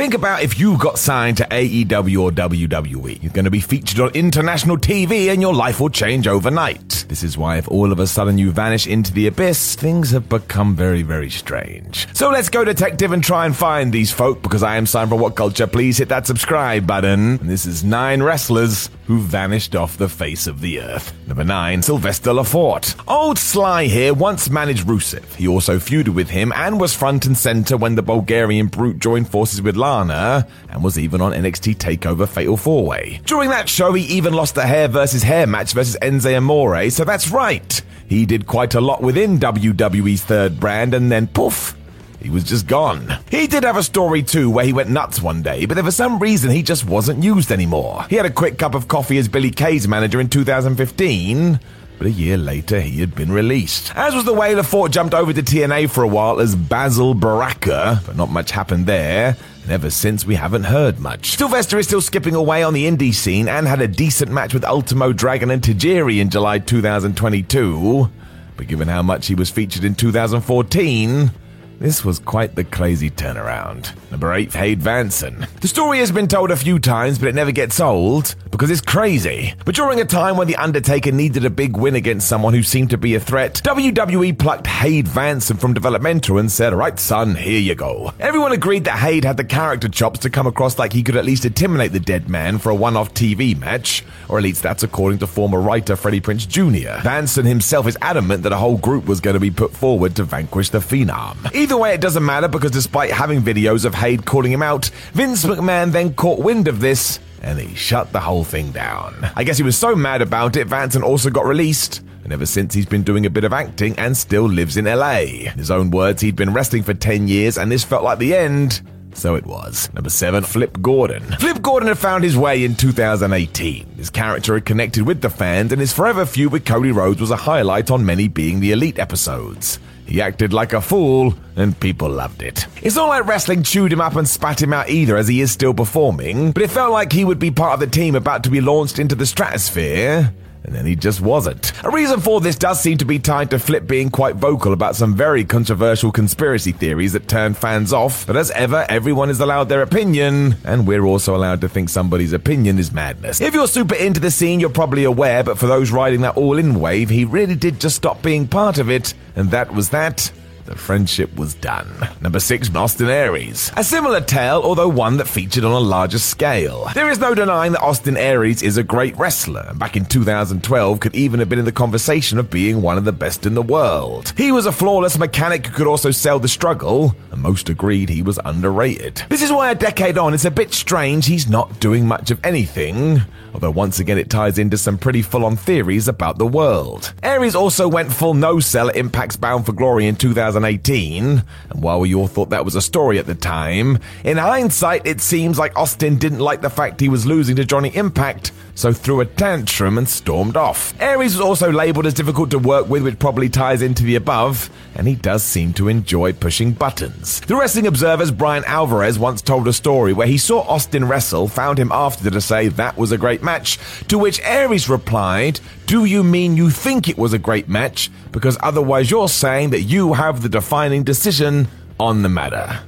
Think about if you got signed to AEW or WWE. You're going to be featured on international TV and your life will change overnight. This is why if all of a sudden you vanish into the abyss, things have become very, very strange. So let's go detective and try and find these folk because I am Simon from What Culture. Please hit that subscribe button. And this is nine wrestlers who vanished off the face of the earth. Number nine, Sylvester Lefort. Old Sly here once managed Rusev. He also feuded with him and was front and center when the Bulgarian brute joined forces with Lana and was even on NXT TakeOver Fatal 4 Way. During that show, he even lost the hair versus hair match versus Enzo Amore, so that's right. He did quite a lot within WWE's third brand and then poof, he was just gone. He did have a story too where he went nuts one day, but for some reason he just wasn't used anymore. He had a quick cup of coffee as Billie Kay's manager in 2015 but a year later he had been released. As was the way Lefort jumped over to TNA for a while as Basil Baraka, but not much happened there. And ever since, we haven't heard much. Sylvester is still skipping away on the indie scene and had a decent match with Ultimo Dragon and Tajiri in July 2022. But given how much he was featured in 2014, this was quite the crazy turnaround. Number 8, Hade Vansen. The story has been told a few times, but it never gets old because it's crazy. But during a time when The Undertaker needed a big win against someone who seemed to be a threat, WWE plucked Hade Vansen from developmental and said, Right, son, here you go. Everyone agreed that Hade had the character chops to come across like he could at least intimidate the dead man for a one off TV match, or at least that's according to former writer Freddie Prinze Jr. Vansen himself is adamant that a whole group was going to be put forward to vanquish the Phenom. Either way, it doesn't matter because despite having videos of Hade calling him out, Vince McMahon then caught wind of this and he shut the whole thing down. I guess he was so mad about it, Vansen also got released. And ever since, he's been doing a bit of acting and still lives in LA. In his own words, he'd been wrestling for 10 years and this felt like the end. So it was. Number 7, Flip Gordon. Flip Gordon had found his way in 2018. His character had connected with the fans, and his forever feud with Cody Rhodes was a highlight on many Being the Elite episodes. He acted like a fool, and people loved it. It's not like wrestling chewed him up and spat him out either, as he is still performing, but it felt like he would be part of the team about to be launched into the stratosphere. And then he just wasn't. A reason for this does seem to be tied to Flip being quite vocal about some very controversial conspiracy theories that turn fans off. But as ever, everyone is allowed their opinion, and we're also allowed to think somebody's opinion is madness. If you're super into the scene, you're probably aware, but for those riding that all in wave, he really did just stop being part of it, and that was that the friendship was done. Number 6, Austin Aries. A similar tale, although one that featured on a larger scale. There is no denying that Austin Aries is a great wrestler, and back in 2012 could even have been in the conversation of being one of the best in the world. He was a flawless mechanic who could also sell the struggle, and most agreed he was underrated. This is why a decade on, it's a bit strange he's not doing much of anything although once again it ties into some pretty full on theories about the world. Aries also went full no sell at Impact's Bound for Glory in 2000. 2018. And while we all thought that was a story at the time, in hindsight, it seems like Austin didn't like the fact he was losing to Johnny Impact, so threw a tantrum and stormed off. Aries was also labeled as difficult to work with, which probably ties into the above, and he does seem to enjoy pushing buttons. The Wrestling Observer's Bryan Alvarez once told a story where he saw Austin wrestle, found him after to say that was a great match, to which Aries replied, Do you mean you think it was a great match? Because otherwise you're saying that you have the defining decision on the matter.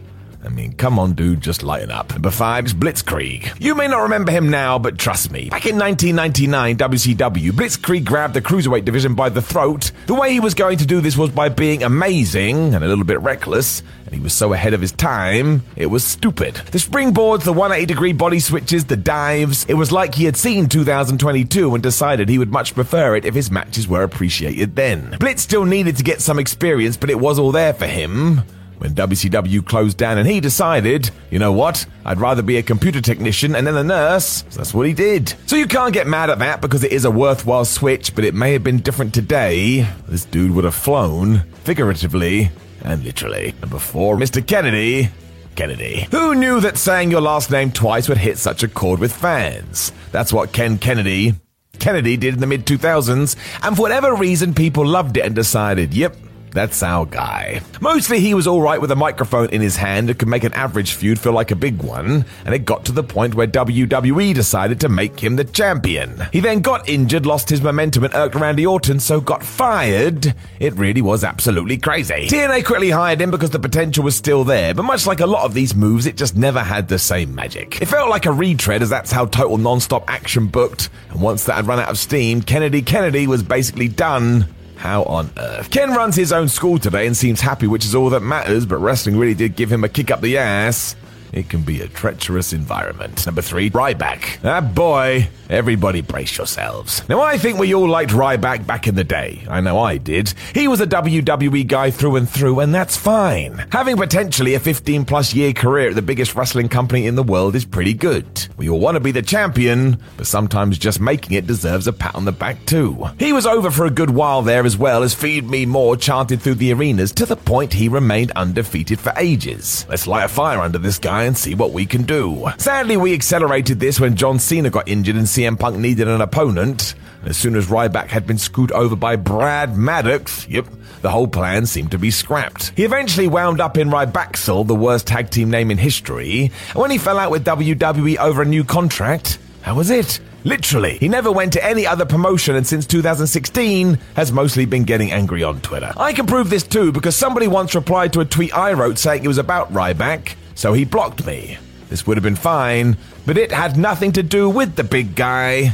I mean, come on, dude, just lighten up. Number five is Blitzkrieg. You may not remember him now, but trust me. Back in 1999 WCW, Blitzkrieg grabbed the cruiserweight division by the throat. The way he was going to do this was by being amazing and a little bit reckless, and he was so ahead of his time, it was stupid. The springboards, the 180 degree body switches, the dives, it was like he had seen 2022 and decided he would much prefer it if his matches were appreciated then. Blitz still needed to get some experience, but it was all there for him when WCW closed down and he decided, you know what, I'd rather be a computer technician and then a nurse. So that's what he did. So you can't get mad at that because it is a worthwhile switch, but it may have been different today. This dude would have flown, figuratively and literally. And before Mr. Kennedy, Kennedy. Who knew that saying your last name twice would hit such a chord with fans? That's what Ken Kennedy, Kennedy did in the mid 2000s, and for whatever reason, people loved it and decided, yep, that's our guy. Mostly he was alright with a microphone in his hand and could make an average feud feel like a big one, and it got to the point where WWE decided to make him the champion. He then got injured, lost his momentum, and irked Randy Orton, so got fired. It really was absolutely crazy. TNA quickly hired him because the potential was still there, but much like a lot of these moves, it just never had the same magic. It felt like a retread, as that's how Total Non-Stop Action booked, and once that had run out of steam, Kennedy Kennedy was basically done. How on earth? Ken runs his own school today and seems happy, which is all that matters, but wrestling really did give him a kick up the ass. It can be a treacherous environment. Number three, Ryback. Ah, boy. Everybody brace yourselves. Now, I think we all liked Ryback back in the day. I know I did. He was a WWE guy through and through, and that's fine. Having potentially a 15 plus year career at the biggest wrestling company in the world is pretty good. We all want to be the champion, but sometimes just making it deserves a pat on the back too. He was over for a good while there as well as Feed Me More chanted through the arenas to the point he remained undefeated for ages. Let's light a fire under this guy and see what we can do. Sadly, we accelerated this when John Cena got injured and CM Punk needed an opponent. As soon as Ryback had been screwed over by Brad Maddox, yep, the whole plan seemed to be scrapped. He eventually wound up in Rybaxel, the worst tag team name in history, and when he fell out with WWE over a new contract, that was it. Literally, he never went to any other promotion and since 2016 has mostly been getting angry on Twitter. I can prove this too because somebody once replied to a tweet I wrote saying it was about Ryback, so he blocked me. This would have been fine, but it had nothing to do with the big guy.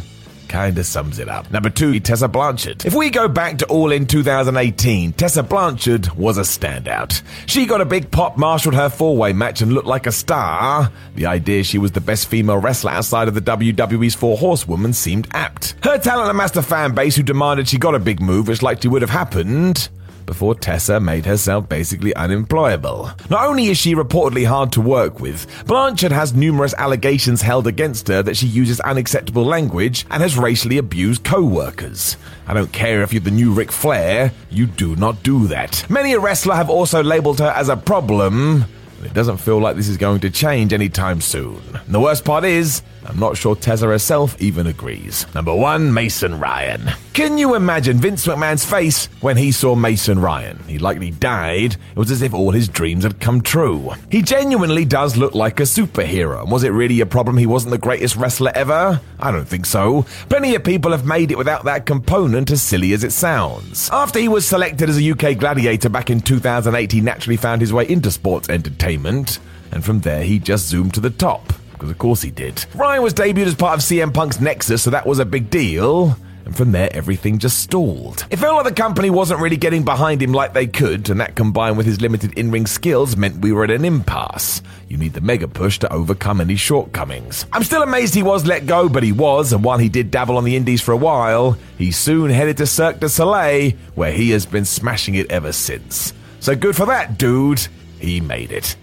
Kinda sums it up. Number two, Tessa Blanchard. If we go back to All In 2018, Tessa Blanchard was a standout. She got a big pop, marshaled her four way match, and looked like a star. The idea she was the best female wrestler outside of the WWE's Four Horsewomen seemed apt. Her talent amassed a fan base who demanded she got a big move, which likely would have happened before Tessa made herself basically unemployable. Not only is she reportedly hard to work with, Blanchard has numerous allegations held against her that she uses unacceptable language and has racially abused co-workers. I don't care if you're the new Ric Flair, you do not do that. Many a wrestler have also labeled her as a problem, and it doesn't feel like this is going to change anytime soon. And the worst part is, I'm not sure Tessa herself even agrees. Number one, Mason Ryan. Can you imagine Vince McMahon's face when he saw Mason Ryan? He likely died. It was as if all his dreams had come true. He genuinely does look like a superhero. Was it really a problem he wasn't the greatest wrestler ever? I don't think so. Plenty of people have made it without that component, as silly as it sounds. After he was selected as a UK gladiator back in 2008, he naturally found his way into sports entertainment. And from there, he just zoomed to the top because of course he did. Ryan was debuted as part of CM Punk's Nexus, so that was a big deal. And from there, everything just stalled. It felt like the company wasn't really getting behind him like they could, and that combined with his limited in ring skills meant we were at an impasse. You need the mega push to overcome any shortcomings. I'm still amazed he was let go, but he was, and while he did dabble on the indies for a while, he soon headed to Cirque du Soleil, where he has been smashing it ever since. So good for that dude. He made it.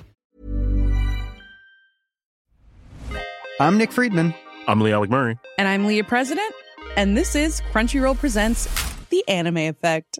I'm Nick Friedman. I'm Lee Alec Murray. And I'm Leah President. And this is Crunchyroll Presents The Anime Effect.